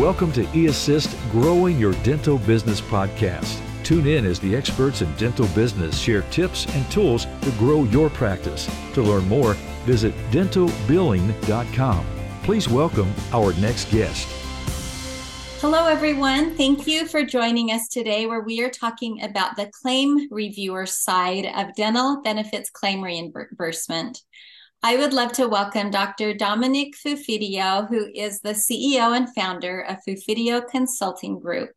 Welcome to eAssist Growing Your Dental Business podcast. Tune in as the experts in dental business share tips and tools to grow your practice. To learn more, visit dentalbilling.com. Please welcome our next guest. Hello, everyone. Thank you for joining us today, where we are talking about the claim reviewer side of dental benefits claim reimbursement. I would love to welcome Dr. Dominique Fufidio, who is the CEO and founder of Fufidio Consulting Group.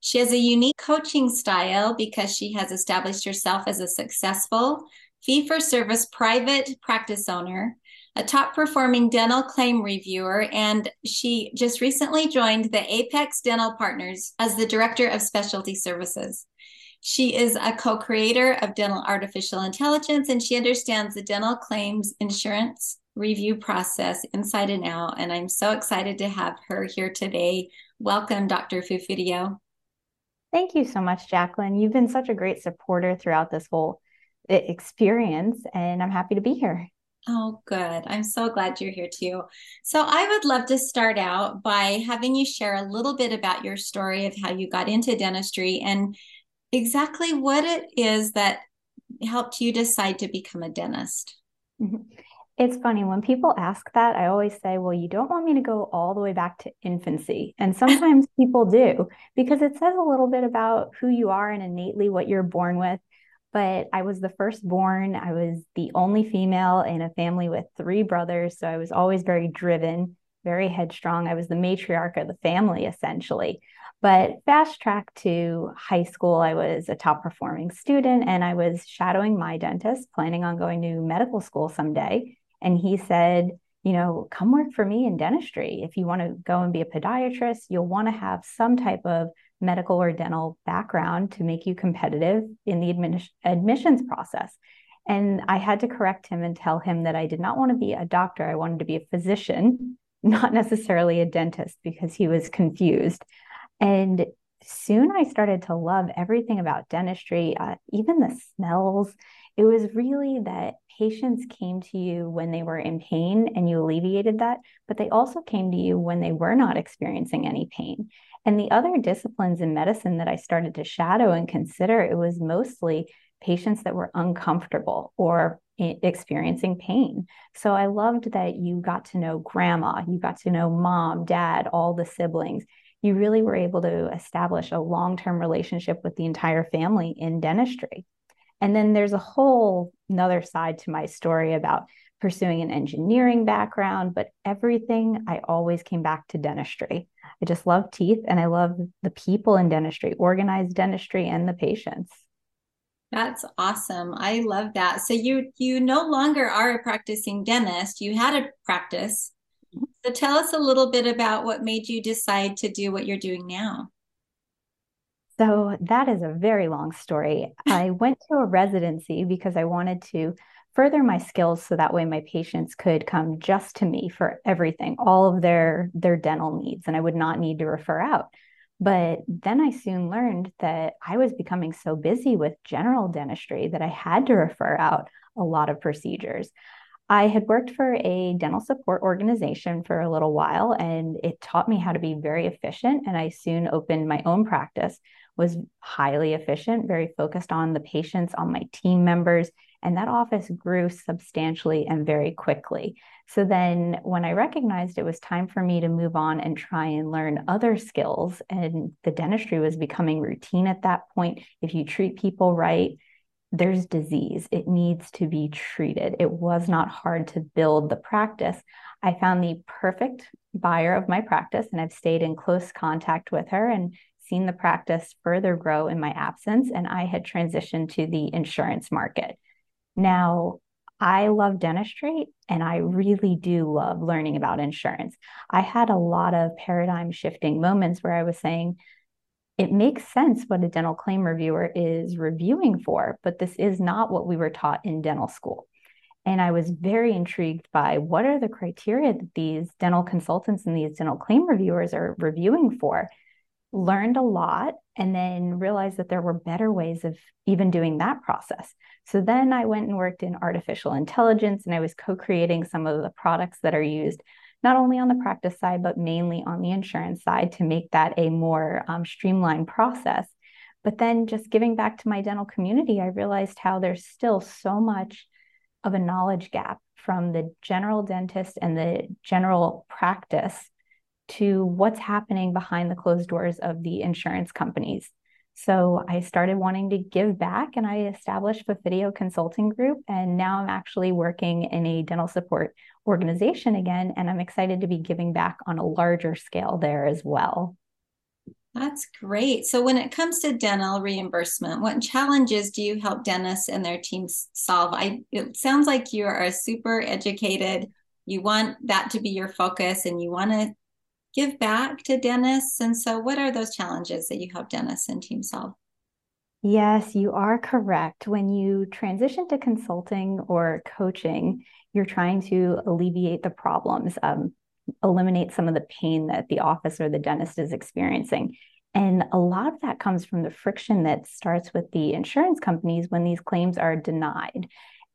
She has a unique coaching style because she has established herself as a successful fee for service private practice owner, a top performing dental claim reviewer, and she just recently joined the Apex Dental Partners as the director of specialty services. She is a co creator of Dental Artificial Intelligence, and she understands the dental claims insurance review process inside and out. And I'm so excited to have her here today. Welcome, Dr. Fufidio. Thank you so much, Jacqueline. You've been such a great supporter throughout this whole eh, experience, and I'm happy to be here. Oh, good. I'm so glad you're here too. So, I would love to start out by having you share a little bit about your story of how you got into dentistry and exactly what it is that helped you decide to become a dentist. Mm-hmm. It's funny when people ask that, I always say, Well, you don't want me to go all the way back to infancy. And sometimes people do because it says a little bit about who you are and innately what you're born with. But I was the firstborn. I was the only female in a family with three brothers. So I was always very driven, very headstrong. I was the matriarch of the family, essentially. But fast track to high school, I was a top performing student and I was shadowing my dentist, planning on going to medical school someday. And he said, you know, come work for me in dentistry. If you want to go and be a podiatrist, you'll want to have some type of medical or dental background to make you competitive in the admis- admissions process. And I had to correct him and tell him that I did not want to be a doctor. I wanted to be a physician, not necessarily a dentist, because he was confused. And soon I started to love everything about dentistry, uh, even the smells. It was really that patients came to you when they were in pain and you alleviated that, but they also came to you when they were not experiencing any pain. And the other disciplines in medicine that I started to shadow and consider, it was mostly patients that were uncomfortable or experiencing pain. So I loved that you got to know grandma, you got to know mom, dad, all the siblings you really were able to establish a long term relationship with the entire family in dentistry. And then there's a whole another side to my story about pursuing an engineering background, but everything I always came back to dentistry. I just love teeth and I love the people in dentistry, organized dentistry and the patients. That's awesome. I love that. So you you no longer are a practicing dentist. You had a practice so tell us a little bit about what made you decide to do what you're doing now. So that is a very long story. I went to a residency because I wanted to further my skills so that way my patients could come just to me for everything, all of their their dental needs and I would not need to refer out. But then I soon learned that I was becoming so busy with general dentistry that I had to refer out a lot of procedures. I had worked for a dental support organization for a little while and it taught me how to be very efficient and I soon opened my own practice was highly efficient, very focused on the patients, on my team members, and that office grew substantially and very quickly. So then when I recognized it was time for me to move on and try and learn other skills and the dentistry was becoming routine at that point, if you treat people right, there's disease. It needs to be treated. It was not hard to build the practice. I found the perfect buyer of my practice, and I've stayed in close contact with her and seen the practice further grow in my absence. And I had transitioned to the insurance market. Now, I love dentistry and I really do love learning about insurance. I had a lot of paradigm shifting moments where I was saying, it makes sense what a dental claim reviewer is reviewing for, but this is not what we were taught in dental school. And I was very intrigued by what are the criteria that these dental consultants and these dental claim reviewers are reviewing for. Learned a lot and then realized that there were better ways of even doing that process. So then I went and worked in artificial intelligence and I was co creating some of the products that are used not only on the practice side, but mainly on the insurance side to make that a more um, streamlined process. But then just giving back to my dental community, I realized how there's still so much of a knowledge gap from the general dentist and the general practice to what's happening behind the closed doors of the insurance companies. So I started wanting to give back and I established a Fufidio consulting group. And now I'm actually working in a dental support organization again. And I'm excited to be giving back on a larger scale there as well. That's great. So, when it comes to dental reimbursement, what challenges do you help dentists and their teams solve? I it sounds like you are super educated. You want that to be your focus, and you want to give back to dentists. And so, what are those challenges that you help dentists and teams solve? Yes, you are correct. When you transition to consulting or coaching, you're trying to alleviate the problems. Um, eliminate some of the pain that the office or the dentist is experiencing. And a lot of that comes from the friction that starts with the insurance companies when these claims are denied.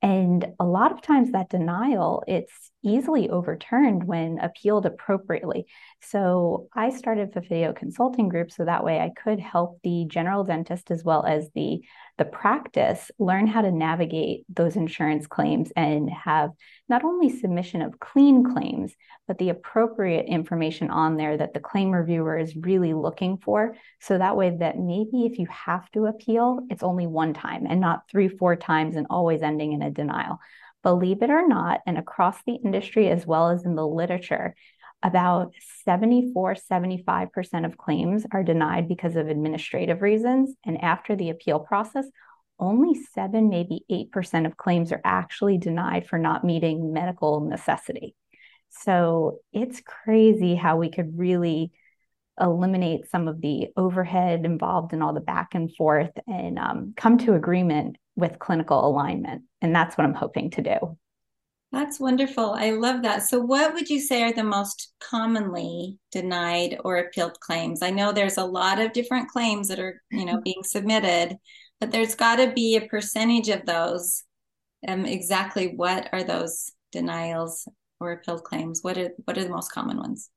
And a lot of times that denial, it's easily overturned when appealed appropriately. So I started the Fufidio consulting group so that way I could help the general dentist as well as the the practice learn how to navigate those insurance claims and have not only submission of clean claims, but the appropriate information on there that the claim reviewer is really looking for. So that way, that maybe if you have to appeal, it's only one time and not three, four times and always ending in a denial. Believe it or not, and across the industry as well as in the literature, about 74, 75% of claims are denied because of administrative reasons. And after the appeal process, only 7, maybe 8% of claims are actually denied for not meeting medical necessity. So it's crazy how we could really eliminate some of the overhead involved in all the back and forth and um, come to agreement with clinical alignment. And that's what I'm hoping to do. That's wonderful. I love that. So, what would you say are the most commonly denied or appealed claims? I know there's a lot of different claims that are, you know, being submitted, but there's got to be a percentage of those. Um, exactly what are those denials or appealed claims? What are what are the most common ones?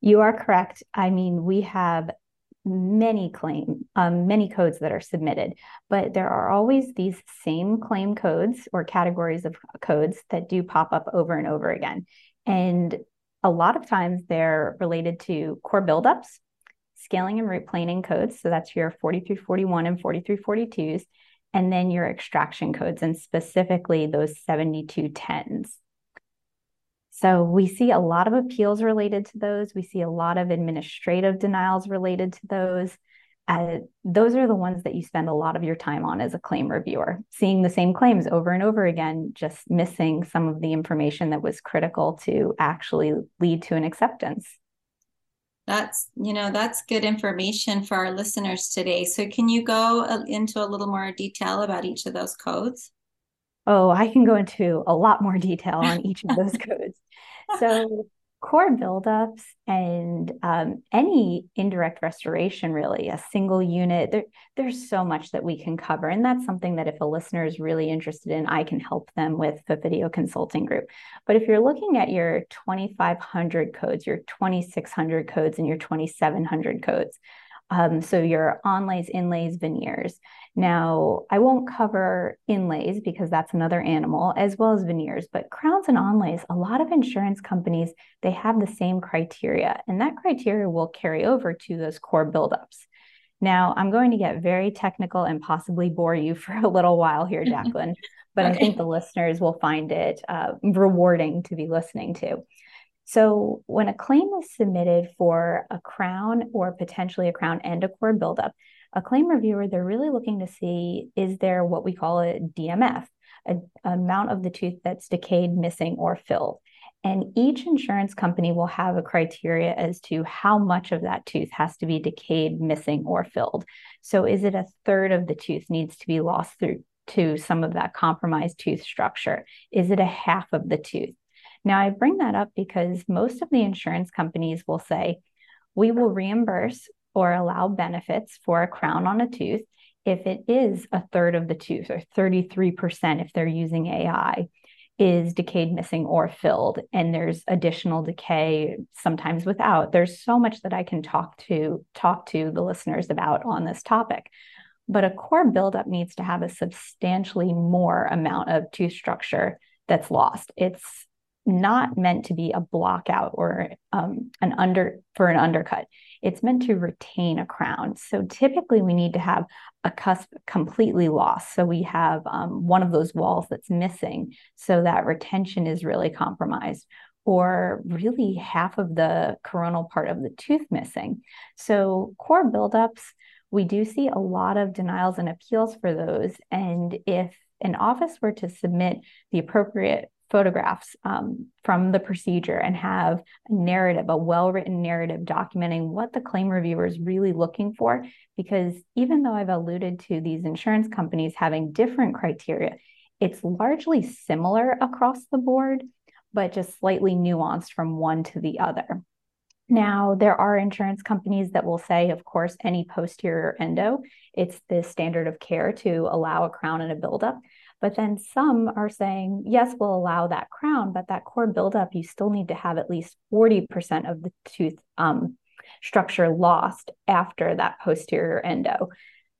You are correct. I mean, we have many claim um, many codes that are submitted but there are always these same claim codes or categories of codes that do pop up over and over again. And a lot of times they're related to core buildups scaling and root planing codes. So that's your 4341 and 4342s and then your extraction codes and specifically those 7210s so we see a lot of appeals related to those. We see a lot of administrative denials related to those. Uh, those are the ones that you spend a lot of your time on as a claim reviewer, seeing the same claims over and over again, just missing some of the information that was critical to actually lead to an acceptance. That's, you know, that's good information for our listeners today. So, can you go into a little more detail about each of those codes? Oh, I can go into a lot more detail on each of those codes. So, core buildups and um, any indirect restoration, really, a single unit, there, there's so much that we can cover. And that's something that if a listener is really interested in, I can help them with the Fufidio consulting group. But if you're looking at your 2,500 codes, your 2,600 codes, and your 2,700 codes, um, so your onlays, inlays, veneers. Now, I won't cover inlays because that's another animal, as well as veneers, but crowns and onlays, a lot of insurance companies, they have the same criteria, and that criteria will carry over to those core buildups. Now, I'm going to get very technical and possibly bore you for a little while here, Jacqueline, but okay. I think the listeners will find it uh, rewarding to be listening to. So, when a claim is submitted for a crown or potentially a crown and a core buildup, a claim reviewer, they're really looking to see is there what we call a DMF, a, amount of the tooth that's decayed, missing, or filled. And each insurance company will have a criteria as to how much of that tooth has to be decayed, missing, or filled. So, is it a third of the tooth needs to be lost through to some of that compromised tooth structure? Is it a half of the tooth? Now, I bring that up because most of the insurance companies will say, we will reimburse or allow benefits for a crown on a tooth if it is a third of the tooth or 33% if they're using AI. is decayed, missing, or filled. And there's additional decay, sometimes without. There's so much that I can talk to talk to the listeners about on this topic. But a core buildup needs to have a substantially more amount of tooth structure that's lost. It's not meant to be a blockout or um, an under for an undercut. It's meant to retain a crown. So typically we need to have a cusp completely lost. So we have um, one of those walls that's missing so that retention is really compromised or really half of the coronal part of the tooth missing. So core buildups, we do see a lot of denials and appeals for those. And if an office were to submit the appropriate photographs um, from the procedure and have a narrative, a well written narrative documenting what the claim reviewer is really looking for. Because even though I've alluded to these insurance companies having different criteria, it's largely similar across the board, but just slightly nuanced from one to the other. Now, there are insurance companies that will say, of course, any posterior endo, it's the standard of care to allow a crown and a buildup. But then some are saying, yes, we'll allow that crown, but that core buildup, you still need to have at least 40% of the tooth um, structure lost after that posterior endo.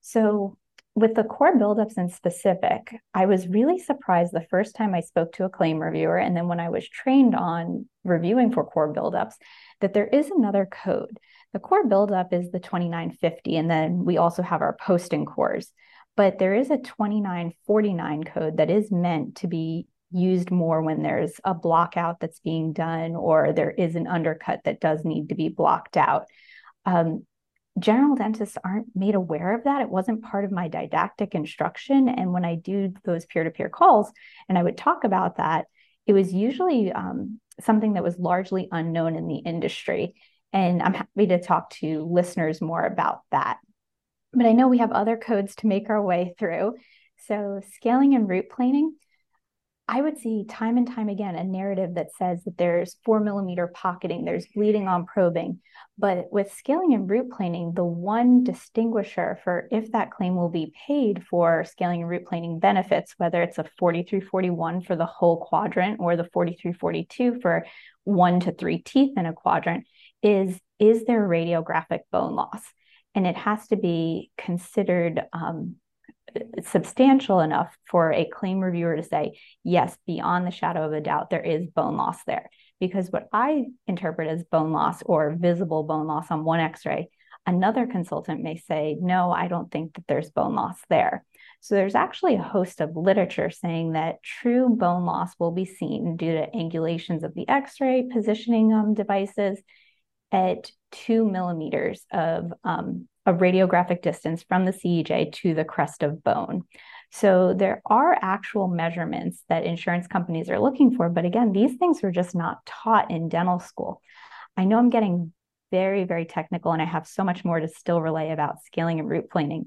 So with the core buildups in specific, I was really surprised the first time I spoke to a claim reviewer, and then when I was trained on reviewing for core buildups, that there is another code. The core buildup is the 2950, and then we also have our post and cores but there is a 2949 code that is meant to be used more when there's a blockout that's being done or there is an undercut that does need to be blocked out. Um, general dentists aren't made aware of that. It wasn't part of my didactic instruction. And when I do those peer to peer calls and I would talk about that, it was usually um, something that was largely unknown in the industry. And I'm happy to talk to listeners more about that but I know we have other codes to make our way through. So, scaling and root planing, I would see time and time again a narrative that says that there's four millimeter pocketing, there's bleeding on probing. But with scaling and root planing, the one distinguisher for if that claim will be paid for scaling and root planing benefits, whether it's a 4341 for the whole quadrant or the 4342 for one to three teeth in a quadrant, is is there radiographic bone loss? And it has to be considered um, substantial enough for a claim reviewer to say, yes, beyond the shadow of a doubt, there is bone loss there. Because what I interpret as bone loss or visible bone loss on one x ray, another consultant may say, no, I don't think that there's bone loss there. So there's actually a host of literature saying that true bone loss will be seen due to angulations of the x ray, positioning um, devices, at two millimeters of um, a radiographic distance from the CEJ to the crest of bone. So there are actual measurements that insurance companies are looking for, but again, these things are just not taught in dental school. I know I'm getting very, very technical, and I have so much more to still relay about scaling and root planing.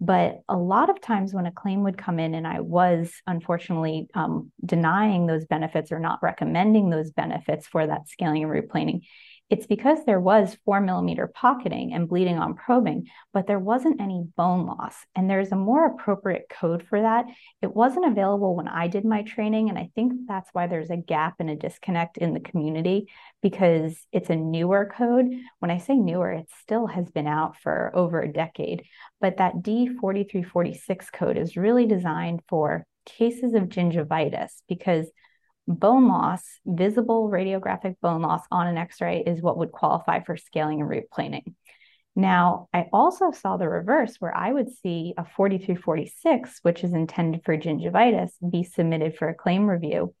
But a lot of times when a claim would come in, and I was unfortunately um, denying those benefits or not recommending those benefits for that scaling and root planing, it's because there was four millimeter pocketing and bleeding on probing, but there wasn't any bone loss. And there's a more appropriate code for that. It wasn't available when I did my training. And I think that's why there's a gap and a disconnect in the community because it's a newer code. When I say newer, it still has been out for over a decade. But that D4346 code is really designed for cases of gingivitis because bone loss, visible radiographic bone loss on an x ray is what would qualify for scaling and root planing. Now, I also saw the reverse where I would see a 4346, which is intended for gingivitis, be submitted for a claim review.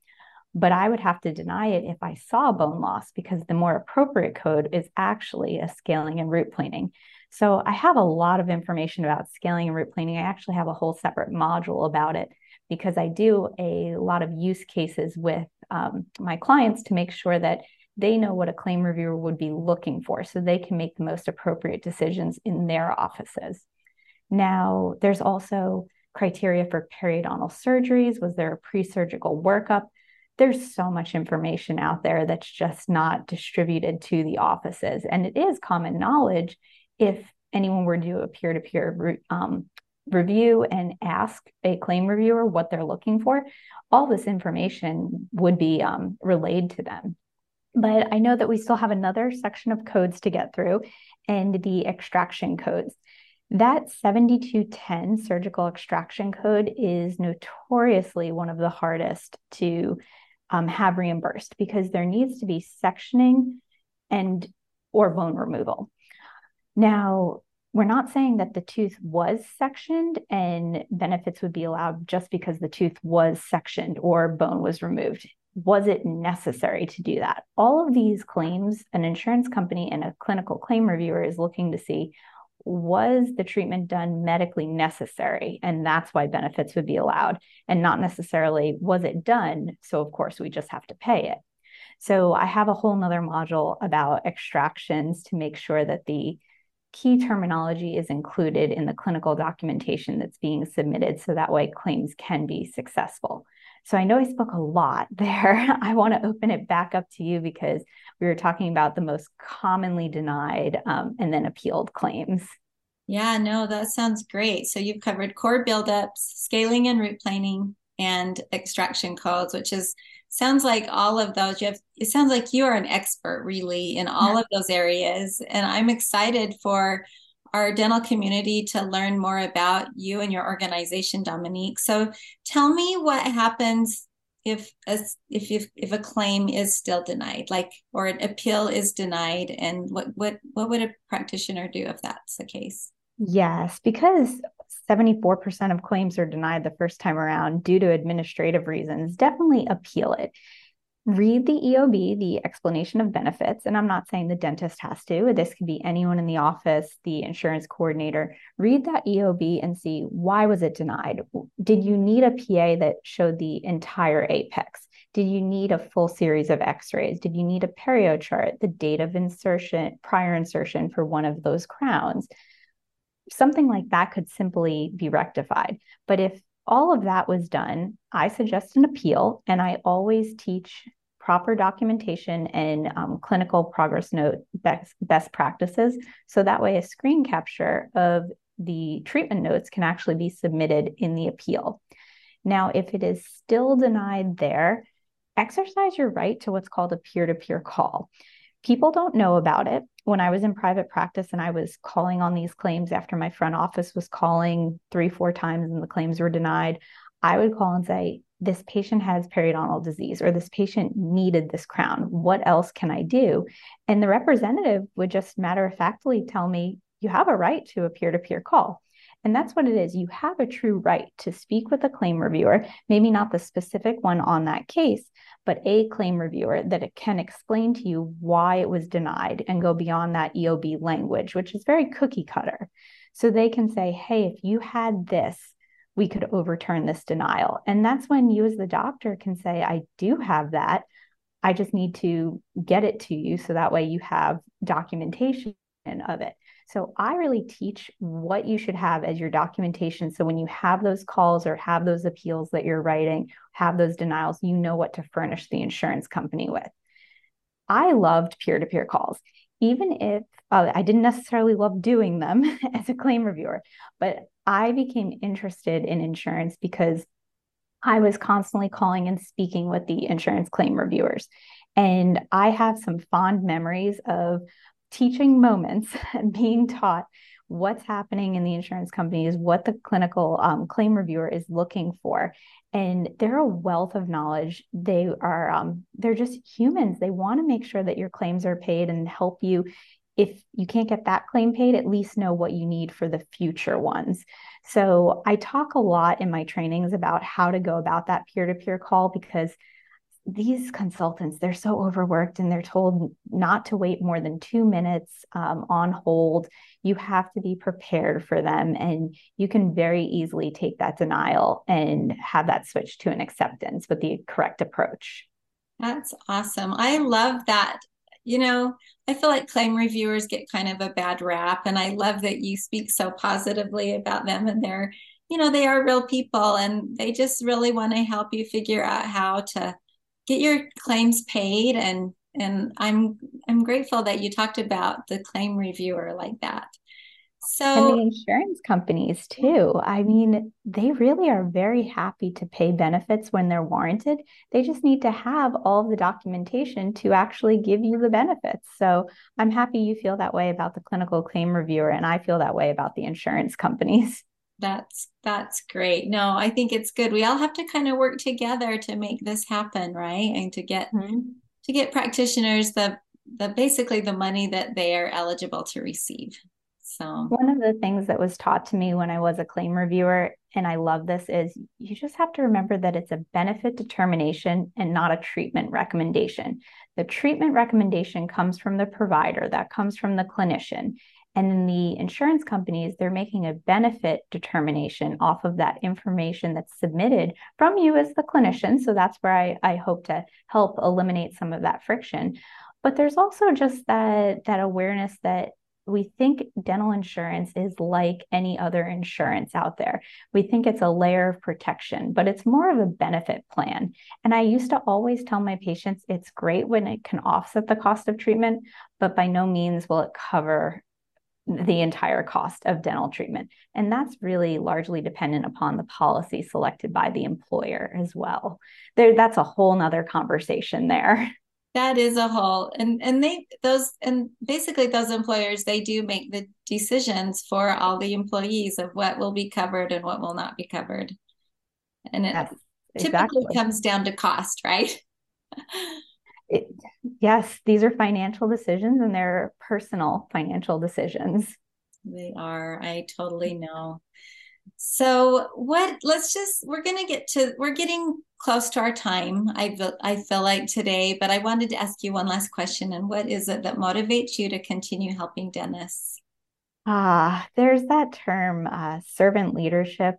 But I would have to deny it if I saw bone loss because the more appropriate code is actually a scaling and root planing. So I have a lot of information about scaling and root planing. I actually have a whole separate module about it because I do a lot of use cases with um, my clients to make sure that they know what a claim reviewer would be looking for so they can make the most appropriate decisions in their offices. Now, there's also criteria for periodontal surgeries. Was there a pre surgical workup? There's so much information out there that's just not distributed to the offices. And it is common knowledge if anyone were to do a peer to peer review and ask a claim reviewer what they're looking for, all this information would be um, relayed to them. But I know that we still have another section of codes to get through and the extraction codes. That 7210 surgical extraction code is notoriously one of the hardest to um, have reimbursed because there needs to be sectioning and or bone removal. Now, we're not saying that the tooth was sectioned and benefits would be allowed just because the tooth was sectioned or bone was removed. Was it necessary to do that? All of these claims, an insurance company and a clinical claim reviewer is looking to see was the treatment done medically necessary? And that's why benefits would be allowed, and not necessarily was it done? So, of course, we just have to pay it. So, I have a whole nother module about extractions to make sure that the key terminology is included in the clinical documentation that's being submitted so that way claims can be successful. So I know I spoke a lot there. I want to open it back up to you because we were talking about the most commonly denied um, and then appealed claims. Yeah, no, that sounds great. So you've covered core buildups, scaling and root planing, and extraction codes, which is sounds like all of those. You have it sounds like you are an expert really in all of those areas, and I'm excited for our dental community to learn more about you and your organization, Dominique. So tell me what happens if a, if, if if a claim is still denied, like or an appeal is denied, and what what what would a practitioner do if that's the case? Yes, because 74% of claims are denied the first time around due to administrative reasons. Definitely appeal it read the EOB, the explanation of benefits. And I'm not saying the dentist has to, this could be anyone in the office, the insurance coordinator. Read that EOB and see why was it denied? Did you need a PA that showed the entire apex? Did you need a full series of x-rays? Did you need a perio chart, the date of insertion, prior insertion for one of those crowns? Something like that could simply be rectified. But if all of that was done, I suggest an appeal, and I always teach proper documentation and um, clinical progress note best, best practices. So that way, a screen capture of the treatment notes can actually be submitted in the appeal. Now, if it is still denied there, exercise your right to what's called a peer to peer call. People don't know about it. When I was in private practice and I was calling on these claims after my front office was calling three, four times and the claims were denied, I would call and say, this patient has periodontal disease or this patient needed this crown. What else can I do? And the representative would just matter of factly tell me, you have a right to a peer to peer call. And that's what it is. You have a true right to speak with a claim reviewer, maybe not the specific one on that case, but a claim reviewer that it can explain to you why it was denied and go beyond that EOB language, which is very cookie cutter. So they can say, hey, if you had this, we could overturn this denial. And that's when you, as the doctor, can say, I do have that. I just need to get it to you so that way you have documentation of it. So I really teach what you should have as your documentation. So when you have those calls or have those appeals that you're writing, have those denials, you know what to furnish the insurance company with. I loved peer to peer calls, even if uh, I didn't necessarily love doing them as a claim reviewer, but I became interested in insurance because I was constantly calling and speaking with the insurance claim reviewers. And I have some fond memories of teaching moments and being taught what's happening in the insurance companies, what the clinical um, claim reviewer is looking for. And they're a wealth of knowledge. They are, um, they're just humans. They want to make sure that your claims are paid and help you if you can't get that claim paid, at least know what you need for the future ones. So I talk a lot in my trainings about how to go about that peer to peer call because these consultants they're so overworked and they're told not to wait more than two minutes um, on hold. You have to be prepared for them and you can very easily take that denial and have that switch to an acceptance with the correct approach. That's awesome. I love that. You know, I feel like claim reviewers get kind of a bad rap, and I love that you speak so positively about them. And they're, you know, they are real people, and they just really want to help you figure out how to get your claims paid. And and I'm I'm grateful that you talked about the claim reviewer like that. So, and the insurance companies too. I mean, they really are very happy to pay benefits when they're warranted. They just need to have all the documentation to actually give you the benefits. So, I'm happy you feel that way about the clinical claim reviewer, and I feel that way about the insurance companies. That's that's great. No, I think it's good. We all have to kind of work together to make this happen, right? And to get mm-hmm. to get practitioners the the basically the money that they are eligible to receive. So one of the things that was taught to me when I was a claim reviewer, and I love this, is you just have to remember that it's a benefit determination and not a treatment recommendation. The treatment recommendation comes from the provider, that comes from the clinician. And in the insurance companies, they're making a benefit determination off of that information that's submitted from you as the clinician. So that's where I, I hope to help eliminate some of that friction. But there's also just that, that awareness that we think dental insurance is like any other insurance out there. We think it's a layer of protection, but it's more of a benefit plan. And I used to always tell my patients it's great when it can offset the cost of treatment, but by no means will it cover the entire cost of dental treatment. And that's really largely dependent upon the policy selected by the employer as well. There, that's a whole nother conversation there. That is a whole and and they those and basically those employers they do make the decisions for all the employees of what will be covered and what will not be covered. And it yes, typically exactly. comes down to cost, right? yes, these are financial decisions and they're personal financial decisions. They are. I totally know. So what let's just we're going to get to we're getting close to our time. I I feel like today, but I wanted to ask you one last question and what is it that motivates you to continue helping dentists? Ah, there's that term uh, servant leadership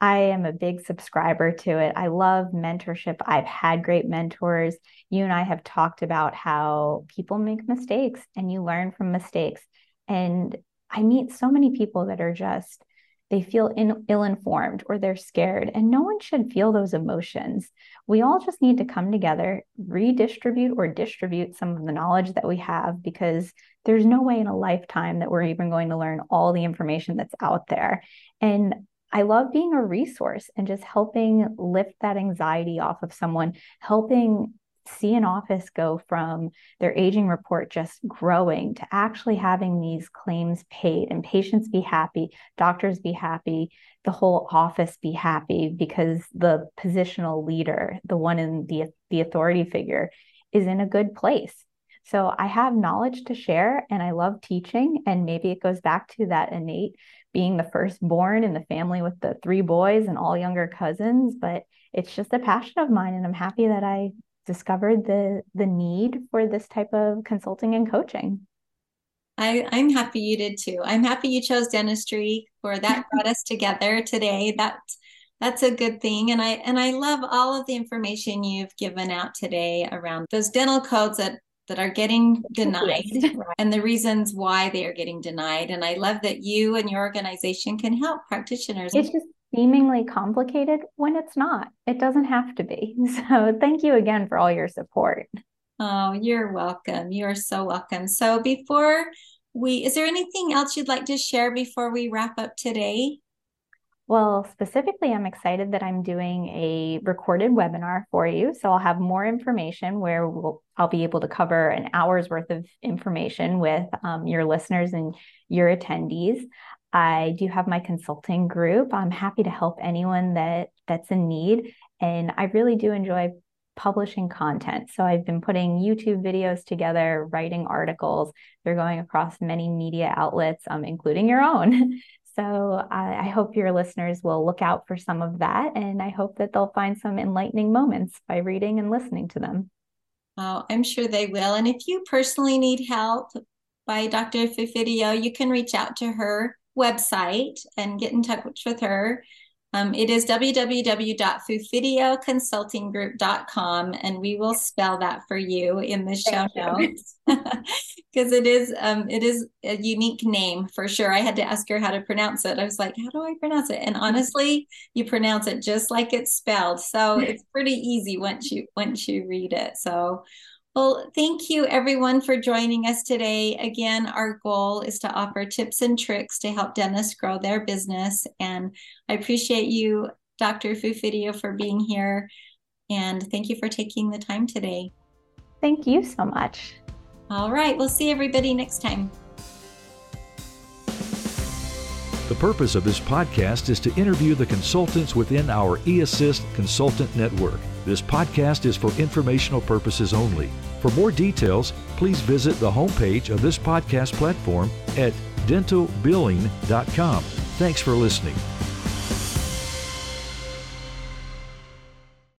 I am a big subscriber to it. I love mentorship. I've had great mentors. You and I have talked about how people make mistakes and you learn from mistakes. And I meet so many people that are just, they feel ill informed or they're scared, and no one should feel those emotions. We all just need to come together, redistribute or distribute some of the knowledge that we have because there's no way in a lifetime that we're even going to learn all the information that's out there. And I love being a resource and just helping lift that anxiety off of someone, helping see an office go from their aging report just growing to actually having these claims paid and patients be happy, doctors be happy, the whole office be happy because the positional leader, the one in the, the authority figure, is in a good place. So I have knowledge to share and I love teaching. And maybe it goes back to that innate being the firstborn in the family with the three boys and all younger cousins, but it's just a passion of mine. And I'm happy that I discovered the the need for this type of consulting and coaching. I, I'm happy you did too. I'm happy you chose dentistry for that brought us together today. That's that's a good thing. And I and I love all of the information you've given out today around those dental codes that that are getting denied and the reasons why they are getting denied. And I love that you and your organization can help practitioners. It's just seemingly complicated when it's not. It doesn't have to be. So thank you again for all your support. Oh, you're welcome. You're so welcome. So before we, is there anything else you'd like to share before we wrap up today? Well, specifically, I'm excited that I'm doing a recorded webinar for you. So I'll have more information where we'll, I'll be able to cover an hour's worth of information with um, your listeners and your attendees. I do have my consulting group. I'm happy to help anyone that that's in need, and I really do enjoy publishing content. So I've been putting YouTube videos together, writing articles. They're going across many media outlets, um, including your own. So I, I, hope your listeners will look out for some of that. And I hope that they'll find some enlightening moments by reading and listening to them. Oh, I'm sure they will. And if you personally need help by Dr. Fufidio, you can reach out to her website and get in touch with her. Um, it is www.fufidioconsultinggroup.com, and we will spell that for you in the show notes because it is um, it is a unique name for sure. I had to ask her how to pronounce it. I was like, "How do I pronounce it?" And honestly, you pronounce it just like it's spelled, so it's pretty easy once you once you read it. So, Well, thank you everyone for joining us today. Again, our goal is to offer tips and tricks to help dentists grow their business. And I appreciate you, Dr. Fufidio, for being here. And thank you for taking the time today. Thank you so much. All right, we'll see everybody next time. The purpose of this podcast is to interview the consultants within our eAssist consultant network. This podcast is for informational purposes only. For more details, please visit the homepage of this podcast platform at dentalbilling.com. Thanks for listening.